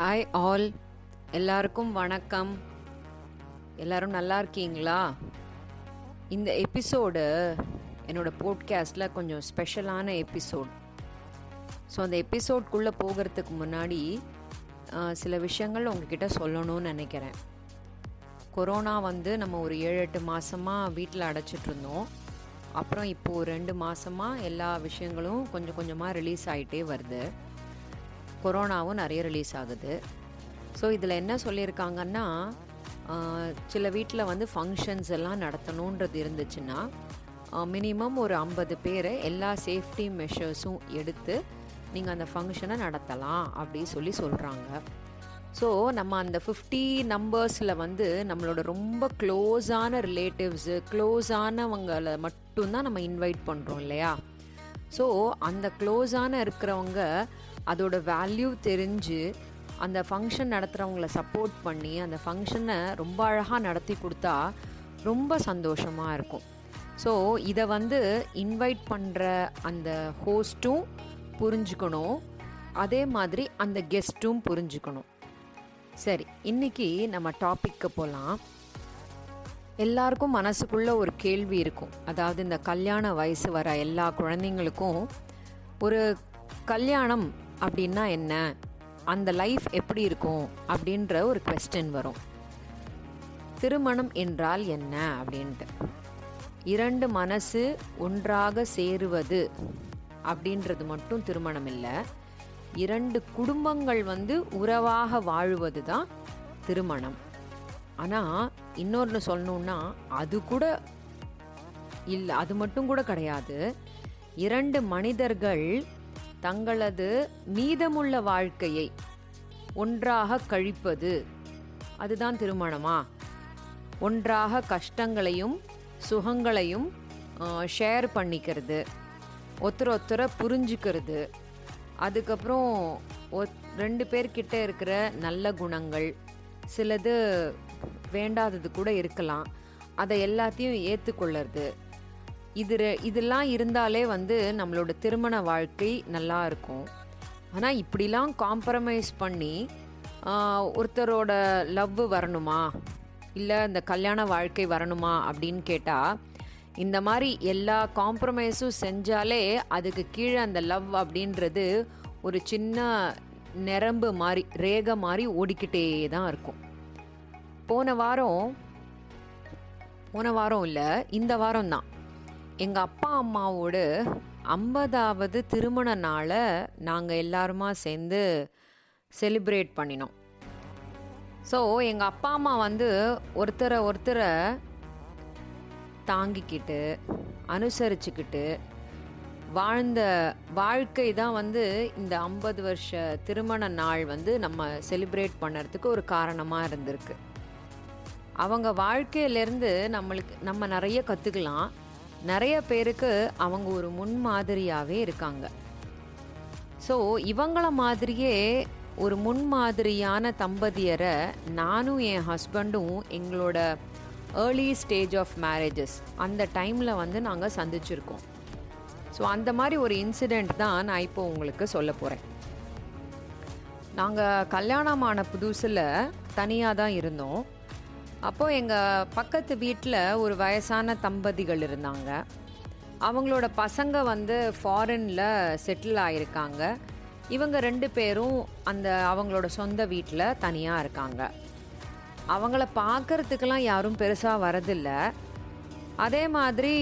Hi all எல்லாருக்கும் வணக்கம். எல்லாரும் நல்லா இருக்கீங்களா? இந்த எபிசோடு என்னோட போட்காஸ்டில் கொஞ்சம் ஸ்பெஷலான எபிசோட் ஸோ அந்த எபிசோட்குள்ளே போகிறதுக்கு முன்னாடி சில விஷயங்கள் உங்ககிட்ட சொல்லணும்னு நினைக்கிறேன். கொரோனா வந்து நம்ம ஒரு ஏழு எட்டு மாதமாக வீட்டில் அடைச்சிட்ருந்தோம் அப்புறம் இப்போது ஒரு ரெண்டு மாதமாக எல்லா விஷயங்களும் கொஞ்சம் கொஞ்சமாக ரிலீஸ் ஆகிட்டே வருது. கொரோனாவும் நிறைய ரிலீஸ் ஆகுது. ஸோ இதில் என்ன சொல்லியிருக்காங்கன்னா சில வீட்டில் வந்து ஃபங்க்ஷன்ஸ் எல்லாம் நடத்தணுன்றது இருந்துச்சுன்னா மினிமம் ஒரு ஐம்பது பேரை எல்லா சேஃப்டி மெஷர்ஸும் எடுத்து நீங்கள் அந்த ஃபங்க்ஷனை நடத்தலாம் அப்படி சொல்லி சொல்கிறாங்க ஸோ நம்ம அந்த ஃபிஃப்டி நம்பர்ஸில் வந்து நம்மளோட ரொம்ப க்ளோஸான ரிலேட்டிவ்ஸு க்ளோஸானவங்களை மட்டும்தான் நம்ம இன்வைட் பண்ணுறோம் இல்லையா? ஸோ அந்த க்ளோஸான இருக்கிறவங்க அதோட வேல்யூ தெரிஞ்சு அந்த ஃபங்க்ஷன் நடத்துகிறவங்கள சப்போர்ட் பண்ணி அந்த ஃபங்க்ஷனை ரொம்ப அழகாக நடத்தி கொடுத்தா ரொம்ப சந்தோஷமாக இருக்கும். ஸோ இதை வந்து இன்வைட் பண்ணுற அந்த ஹோஸ்ட்டும் புரிஞ்சுக்கணும். அதே மாதிரி அந்த கெஸ்ட்டும் புரிஞ்சுக்கணும். சரி இன்னைக்கு நம்ம டாப்பிக்கு போகலாம் எல்லாருக்கும் மனசுக்குள்ளே ஒரு கேள்வி இருக்கும். அதாவது இந்த கல்யாண வயசு வர எல்லா குழந்தைங்களுக்கும் ஒரு கல்யாணம் அப்படின்னா என்ன? அந்த லைஃப் எப்படி இருக்கும்? அப்படின்ற ஒரு கொஸ்டின் வரும். திருமணம் என்றால் என்ன? அப்படின்ட்டு. இரண்டு மனசு ஒன்றாக சேருவது அப்படின்றது மட்டும் திருமணம் இல்லை. இரண்டு குடும்பங்கள் வந்து உறவாக வாழுவது தான் திருமணம். ஆனால் இன்னொன்று சொல்லணுன்னா அது கூட இல்லை அது மட்டும் கூட கிடையாது. இரண்டு மனிதர்கள் தங்களது மீதமுள்ள வாழ்க்கையை ஒன்றாக கழிப்பது. அதுதான் திருமணமா? ஒன்றாக கஷ்டங்களையும் சுகங்களையும் ஷேர் பண்ணிக்கிறது. ஒருத்தர் ஒருத்தரை புரிஞ்சுக்கிறது. அதுக்கப்புறம் ஒத்- ரெண்டு பேர்கிட்ட இருக்கிற நல்ல குணங்கள் சிலது வேண்டாதது கூட இருக்கலாம். அதை எல்லாத்தையும் ஏற்றுக்கொள்ளறது இது இதெல்லாம் இருந்தாலே வந்து நம்மளோட திருமண வாழ்க்கை நல்லா இருக்கும் ஆனால் இப்படிலாம் காம்ப்ரமைஸ் பண்ணி ஒருத்தரோட லவ் வரணுமா? இல்லை இந்த கல்யாண வாழ்க்கை வரணுமா? அப்படின்னு கேட்டால் இந்த மாதிரி எல்லா காம்ப்ரமைஸும் செஞ்சாலே அதுக்கு கீழே அந்த லவ் அப்படின்றது ஒரு சின்ன நரம்பு மாதிரி ரேகை மாதிரி ஓடிக்கிட்டே தான் இருக்கும். போன வாரம் போன வாரம் இல்லை இந்த வாரம் தான். எங்கள் அப்பா அம்மாவோட ஐம்பதாவது திருமண நாளை நாங்கள் எல்லாருமா சேர்ந்து செலிப்ரேட் பண்ணினோம். ஸோ எங்கள் அப்பா அம்மா வந்து ஒருத்தரை ஒருத்தரை தாங்கிக்கிட்டு அனுசரிச்சுக்கிட்டு வாழ்ந்த வாழ்க்கை தான் வந்து இந்த ஐம்பது வருஷ திருமண நாள் வந்து நம்ம செலிப்ரேட் பண்ணுறதுக்கு ஒரு காரணமாக இருந்திருக்கு. அவங்க வாழ்க்கையிலேருந்து நம்மளுக்கு நம்ம நிறைய கற்றுக்கலாம் நிறைய பேருக்கு அவங்க ஒரு முன்மாதிரியாகவே இருக்காங்க. ஸோ இவங்கள மாதிரியே ஒரு முன்மாதிரியான தம்பதியரை நானும் என் ஹஸ்பண்டும் எங்களோட ஏர்லி ஸ்டேஜ் ஆஃப் மேரேஜஸ் அந்த டைமில் வந்து நாங்கள் சந்திச்சிருக்கோம். ஸோ அந்த மாதிரி ஒரு இன்சிடெண்ட் தான் நான் இப்போ உங்களுக்கு சொல்ல போகிறேன் நாங்கள் கல்யாணமான புதுசில் தனியாக தான் இருந்தோம். அப்போது எங்கள் பக்கத்து வீட்டில் ஒரு வயசான தம்பதிகள் இருந்தாங்க. அவங்களோட பசங்க வந்து ஃபாரினில் செட்டில் ஆகியிருக்காங்க இவங்க ரெண்டு பேரும் அந்த அவங்களோட சொந்த வீட்டில் தனியாக இருக்காங்க. அவங்கள பார்க்கறதுக்கெல்லாம் யாரும் பெருசாக வரதில்ல. அதே மாதிரி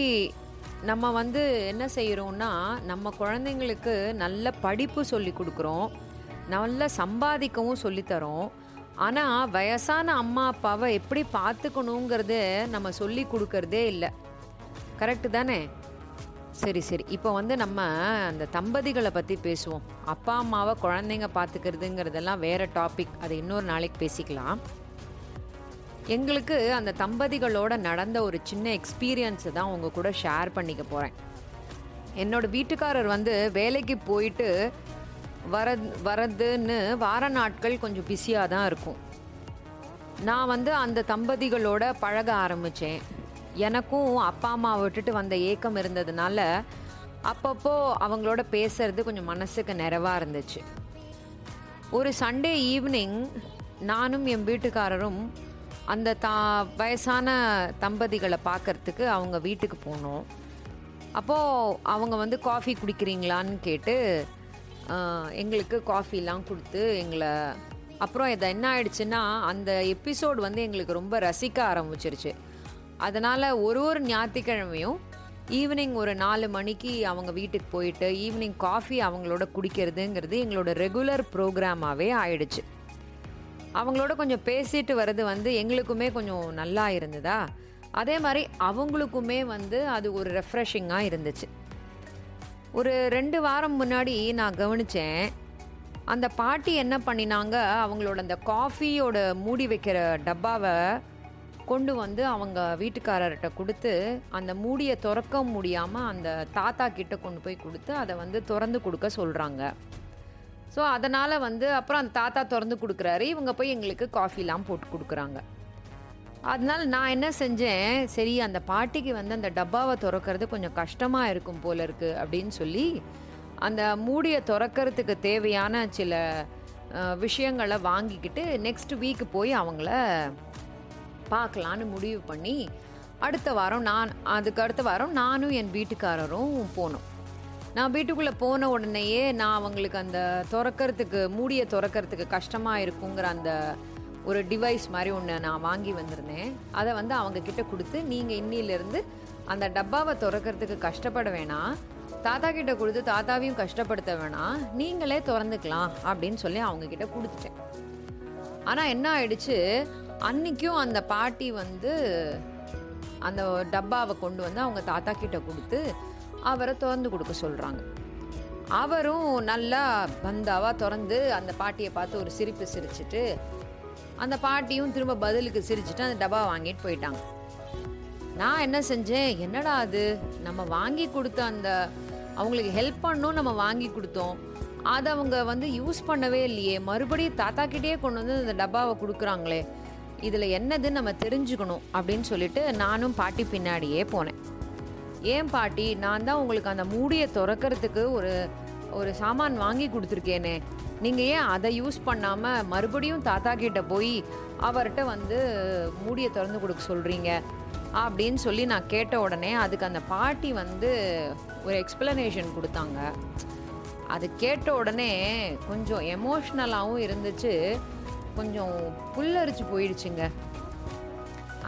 நம்ம வந்து என்ன செய்கிறோம்னா நம்ம குழந்தைங்களுக்கு நல்ல படிப்பு சொல்லி கொடுக்குறோம். நல்ல சம்பாதிக்கவும் சொல்லித்தரோம் ஆனால் வயசான அம்மா அப்பாவை எப்படி பார்த்துக்கணுங்கிறத நம்ம சொல்லி கொடுக்கறதே இல்லை. கரெக்டு தானே? சரி சரி. இப்போ வந்து நம்ம அந்த தம்பதிகளை பற்றி பேசுவோம். அப்பா அம்மாவை குழந்தைங்க பார்த்துக்கிறதுங்கிறதெல்லாம் வேறு டாபிக் அது இன்னொரு நாளைக்கு பேசிக்கலாம். எங்களுக்கு அந்த தம்பதிகளோட நடந்த ஒரு சின்ன எக்ஸ்பீரியன்ஸை தான் உங்கள் கூட ஷேர் பண்ணிக்க போகிறேன் என்னோடய வீட்டுக்காரர் வந்து வேலைக்கு போயிட்டு வர வரதுன்னு வார நாட்கள் கொஞ்சம் பிஸியாக தான் இருக்கும். நான் வந்து அந்த தம்பதிகளோட பழக ஆரம்பித்தேன் எனக்கும் அப்பா அம்மா விட்டுட்டு வந்த ஏக்கம் இருந்ததுனால அப்பப்போ அவங்களோட பேசுறது கொஞ்சம் மனசுக்கு நிறைவாக இருந்துச்சு. ஒரு சண்டே ஈவினிங் நானும் என் வீட்டுக்காரரும் அந்த தா வயசான தம்பதிகளை பார்க்கறதுக்கு அவங்க வீட்டுக்கு போனோம். அப்போது அவங்க வந்து காஃபி குடிக்கிறீங்களான்னு கேட்டு எங்களுக்கு காஃபிலாம் கொடுத்து எங்களை அப்புறம் இதை என்ன ஆயிடுச்சுன்னா அந்த எபிசோடு வந்து எங்களுக்கு ரொம்ப ரசிக்க ஆரம்பிச்சிருச்சு. அதனால் ஒரு ஒரு ஞாயிற்றுக்கிழமையும் ஈவினிங் ஒரு நாலு மணிக்கு அவங்க வீட்டுக்கு போயிட்டு ஈவினிங் காஃபி அவங்களோட குடிக்கிறதுங்கிறது எங்களோட ரெகுலர் ப்ரோக்ராமாகவே ஆயிடுச்சு. அவங்களோட கொஞ்சம் பேசிட்டு வர்றது வந்து எங்களுக்குமே கொஞ்சம் நல்லா இருந்ததா? அதே மாதிரி அவங்களுக்குமே வந்து அது ஒரு ரெஃப்ரெஷிங்காக இருந்துச்சு. ஒரு ரெண்டு வாரம் முன்னாடி நான் கவனித்தேன் அந்த பாட்டி என்ன பண்ணினாங்க அவங்களோட அந்த காஃபியோட மூடி வைக்கிற டப்பாவை கொண்டு வந்து அவங்க வீட்டுக்காரர்கிட்ட கொடுத்து அந்த மூடியை திறக்க முடியாமல் அந்த தாத்தா கிட்ட கொண்டு போய் கொடுத்து அதை வந்து திறந்து கொடுக்க சொல்கிறாங்க ஸோ அதனால் வந்து அப்புறம் அந்த தாத்தா திறந்து கொடுக்குறாரு. இவங்க போய் எங்களுக்கு காஃபிலாம் போட்டு கொடுக்குறாங்க. அதனால நான் என்ன செஞ்சேன் சரி அந்த பாட்டிக்கு வந்து அந்த டப்பாவை திறக்கிறது கொஞ்சம் கஷ்டமாக இருக்கும் போல இருக்குது அப்படின்னு சொல்லி அந்த மூடியை திறக்கிறதுக்கு தேவையான சில விஷயங்களை வாங்கிக்கிட்டு நெக்ஸ்ட் வீக் போய் அவங்கள பார்க்கலான்னு முடிவு பண்ணி அடுத்த வாரம் நான் அதுக்கு அடுத்த வாரம் நானும் என் வீட்டுக்காரரும் போனோம். நான் வீட்டுக்குள்ளே போன உடனேயே நான் அவங்களுக்கு அந்த திறக்கறதுக்கு மூடியை திறக்கறதுக்கு கஷ்டமாக இருக்குங்கிற அந்த ஒரு டிவைஸ் மாதிரி ஒன்று நான் வாங்கி வந்திருந்தேன். அதை வந்து அவங்க கிட்ட கொடுத்து நீங்கள் இன்னிலிருந்து அந்த டப்பாவை திறக்கறதுக்கு கஷ்டப்பட வேணாம். தாத்தா கிட்ட கொடுத்து தாத்தாவையும் கஷ்டப்படுத்த வேணாம். நீங்களே திறந்துக்கலாம் அப்படின்னு சொல்லி அவங்க கிட்ட கொடுத்துட்டேன். ஆனால் என்ன ஆயிடுச்சு? அன்னைக்கும் அந்த பாட்டி வந்து அந்த டப்பாவை கொண்டு வந்து அவங்க தாத்தா கிட்ட கொடுத்து அவரை திறந்து கொடுக்க சொல்கிறாங்க அவரும் நல்லா பந்தாவாக திறந்து அந்த பாட்டியை பார்த்து ஒரு சிரிப்பு சிரிச்சிட்டு அந்த பாட்டியும் திரும்ப பதிலுக்கு சிரிச்சிட்டு அந்த டப்பா வாங்கிட்டு போயிட்டாங்க. நான் என்ன செஞ்சேன்? என்னடா அது? நம்ம வாங்கி கொடுத்த அந்த அவங்களுக்கு ஹெல்ப் பண்ணும் நம்ம வாங்கி கொடுத்தோம். அதை அவங்க வந்து யூஸ் பண்ணவே இல்லையே. மறுபடியும் தாத்தா கொண்டு வந்து அந்த டப்பாவை கொடுக்குறாங்களே. இதில் என்னதுன்னு நம்ம தெரிஞ்சுக்கணும் அப்படின்னு சொல்லிட்டு நானும் பாட்டி பின்னாடியே போனேன். ஏன் பாட்டி? நான் தான் உங்களுக்கு அந்த மூடியை திறக்கறதுக்கு ஒரு ஒரு சாமான் வாங்கி கொடுத்துருக்கேனே. நீங்கள் ஏன் அதை யூஸ் பண்ணாமல் மறுபடியும் தாத்தா கிட்டே போய் அவர்கிட்ட வந்து மூடியை திறந்து கொடுக்க சொல்கிறீங்க அப்படின்னு சொல்லி நான் கேட்ட உடனே அதுக்கு அந்த பாட்டி வந்து ஒரு எக்ஸ்பிளனேஷன் கொடுத்தாங்க. அது கேட்ட உடனே கொஞ்சம் எமோஷ்னலாகவும் இருந்துச்சு. கொஞ்சம் புல்லரிச்சு போயிடுச்சுங்க.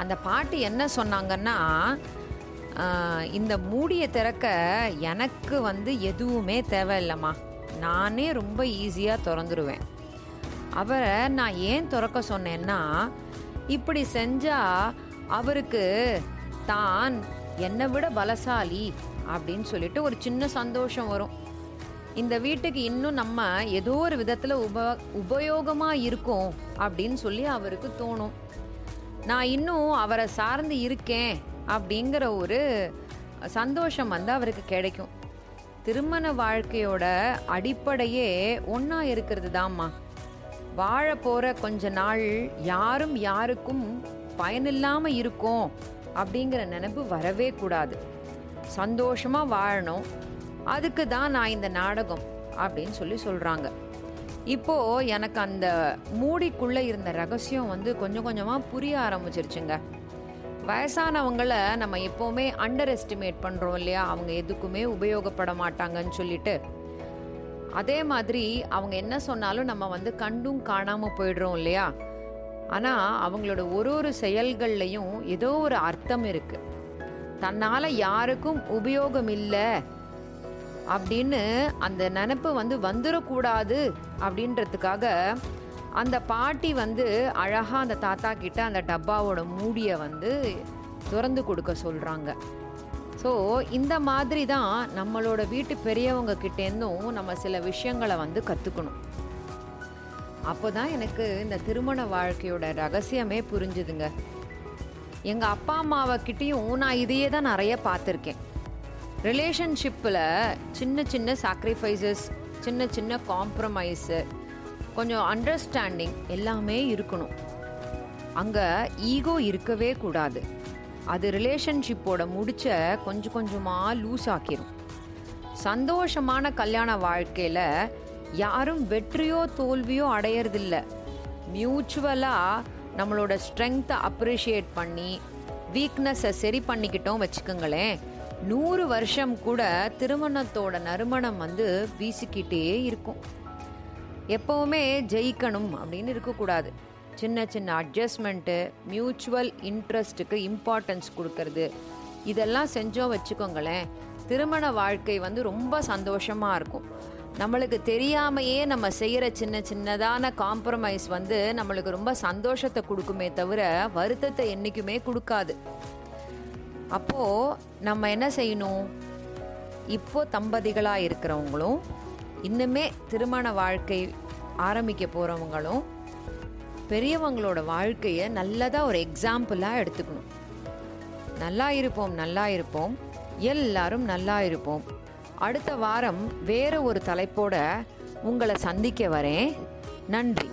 அந்த பாட்டி என்ன சொன்னாங்கன்னா இந்த மூடியை திறக்க எனக்கு வந்து எதுவுமே தேவையில்லைம்மா. நானே ரொம்ப ஈஸியாக திறந்துருவேன். அவரை நான் ஏன் திறக்க சொன்னேன்னா இப்படி செஞ்சால் அவருக்கு தான் என்னை விட பலசாலி அப்படின்னு சொல்லிட்டு ஒரு சின்ன சந்தோஷம் வரும். இந்த வீட்டுக்கு இன்னும் நம்ம ஏதோ ஒரு விதத்தில் உப உபயோகமாக இருக்கோம் அப்படின்னு சொல்லி அவருக்கு தோணும். நான் இன்னும் அவரை சார்ந்து இருக்கேன் அப்படிங்கிற ஒரு சந்தோஷம் வந்து அவருக்கு கிடைக்கும். திருமண வாழ்க்கையோட அடிப்படையே ஒன்றா இருக்கிறது தாம்மா வாழ போகிற கொஞ்ச நாள் யாரும் யாருக்கும் பயனில்லாமல் இருக்கோம் அப்படிங்கிற நினப்பு வரவே கூடாது. சந்தோஷமாக வாழணும். அதுக்கு தான் நான் இந்த நாடகம் அப்படின்னு சொல்லி சொல்கிறாங்க இப்போ எனக்கு அந்த மூடிக்குள்ளே இருந்த ரகசியம் வந்து கொஞ்சம் கொஞ்சமாக புரிய ஆரம்பிச்சிருச்சுங்க. வயசானவங்களை நம்ம எப்போவுமே அண்டர் எஸ்டிமேட் பண்ணுறோம் இல்லையா? அவங்க எதுக்குமே உபயோகப்பட மாட்டாங்கன்னு சொல்லிட்டு. அதே மாதிரி அவங்க என்ன சொன்னாலும் நம்ம வந்து கண்டும் காணாமல் போயிடுறோம் இல்லையா? ஆனால் அவங்களோட ஒரு ஒரு செயல்கள்லையும் ஏதோ ஒரு அர்த்தம் இருக்குது தன்னால் யாருக்கும் உபயோகம் இல்லை அப்படின்னு அந்த நினப்பு வந்து வந்துடக்கூடாது அப்படின்றதுக்காக அந்த பாட்டி வந்து அழகாக அந்த தாத்தா கிட்ட அந்த டப்பாவோட மூடியை வந்து திறந்து கொடுக்க சொல்கிறாங்க ஸோ இந்த மாதிரி தான் நம்மளோட வீட்டு பெரியவங்க கிட்டேருந்தும் நம்ம சில விஷயங்களை வந்து கற்றுக்கணும் அப்போ தான் எனக்கு இந்த திருமண வாழ்க்கையோட ரகசியமே புரிஞ்சுதுங்க. எங்கள் அப்பா அம்மாவை கிட்டேயும் நான் இதையே தான் நிறைய பார்த்துருக்கேன். ரிலேஷன்ஷிப்பில் சின்ன சின்ன சாக்ரிஃபைசஸ் சின்ன சின்ன காம்ப்ரமைஸு கொஞ்சம் அண்டர்ஸ்டாண்டிங் எல்லாமே இருக்கணும். அங்கே ஈகோ இருக்கவே கூடாது. அது ரிலேஷன்ஷிப்போட முடிச்ச கொஞ்சம் கொஞ்சமாக லூஸ் ஆக்கிரும். சந்தோஷமான கல்யாண வாழ்க்கையில் யாரும் வெற்றியோ தோல்வியோ அடையறதில்ல. மியூச்சுவலாக நம்மளோட ஸ்ட்ரென்த்தை அப்ரிஷியேட் பண்ணி வீக்னஸை சரி பண்ணிக்கிட்டோம் வச்சுக்கோங்களேன். நூறு வருஷம் கூட திருமணத்தோட நறுமணம் வந்து வீசிக்கிட்டே இருக்கும். எப்போவுமே ஜெயிக்கணும் அப்படின்னு இருக்கக்கூடாது. சின்ன சின்ன அட்ஜஸ்ட்மெண்ட்டு மியூச்சுவல் இன்ட்ரெஸ்ட்டுக்கு இம்பார்ட்டன்ஸ் கொடுக்கறது. இதெல்லாம் செஞ்சோம் வச்சுக்கோங்களேன் திருமண வாழ்க்கை வந்து ரொம்ப சந்தோஷமாக இருக்கும். நம்மளுக்கு தெரியாமையே நம்ம செய்கிற சின்ன சின்னதான காம்ப்ரமைஸ் வந்து நம்மளுக்கு ரொம்ப சந்தோஷத்தை கொடுக்குமே தவிர வருத்தத்தை என்றைக்குமே கொடுக்காது. அப்போது நம்ம என்ன செய்யணும்? இப்போ தம்பதிகளாக இருக்கிறவங்களும் இன்னுமே திருமண வாழ்க்கை ஆரம்பிக்க போகிறவங்களும் பெரியவங்களோட வாழ்க்கையை நல்லதாக ஒரு எக்ஸாம்பிளாக எடுத்துக்கணும். நல்லா இருப்போம் நல்லா இருப்போம். எல்லாரும் நல்லா இருப்போம். அடுத்த வாரம் வேறு ஒரு தலைப்போட உங்களை சந்திக்க வரேன். நன்றி.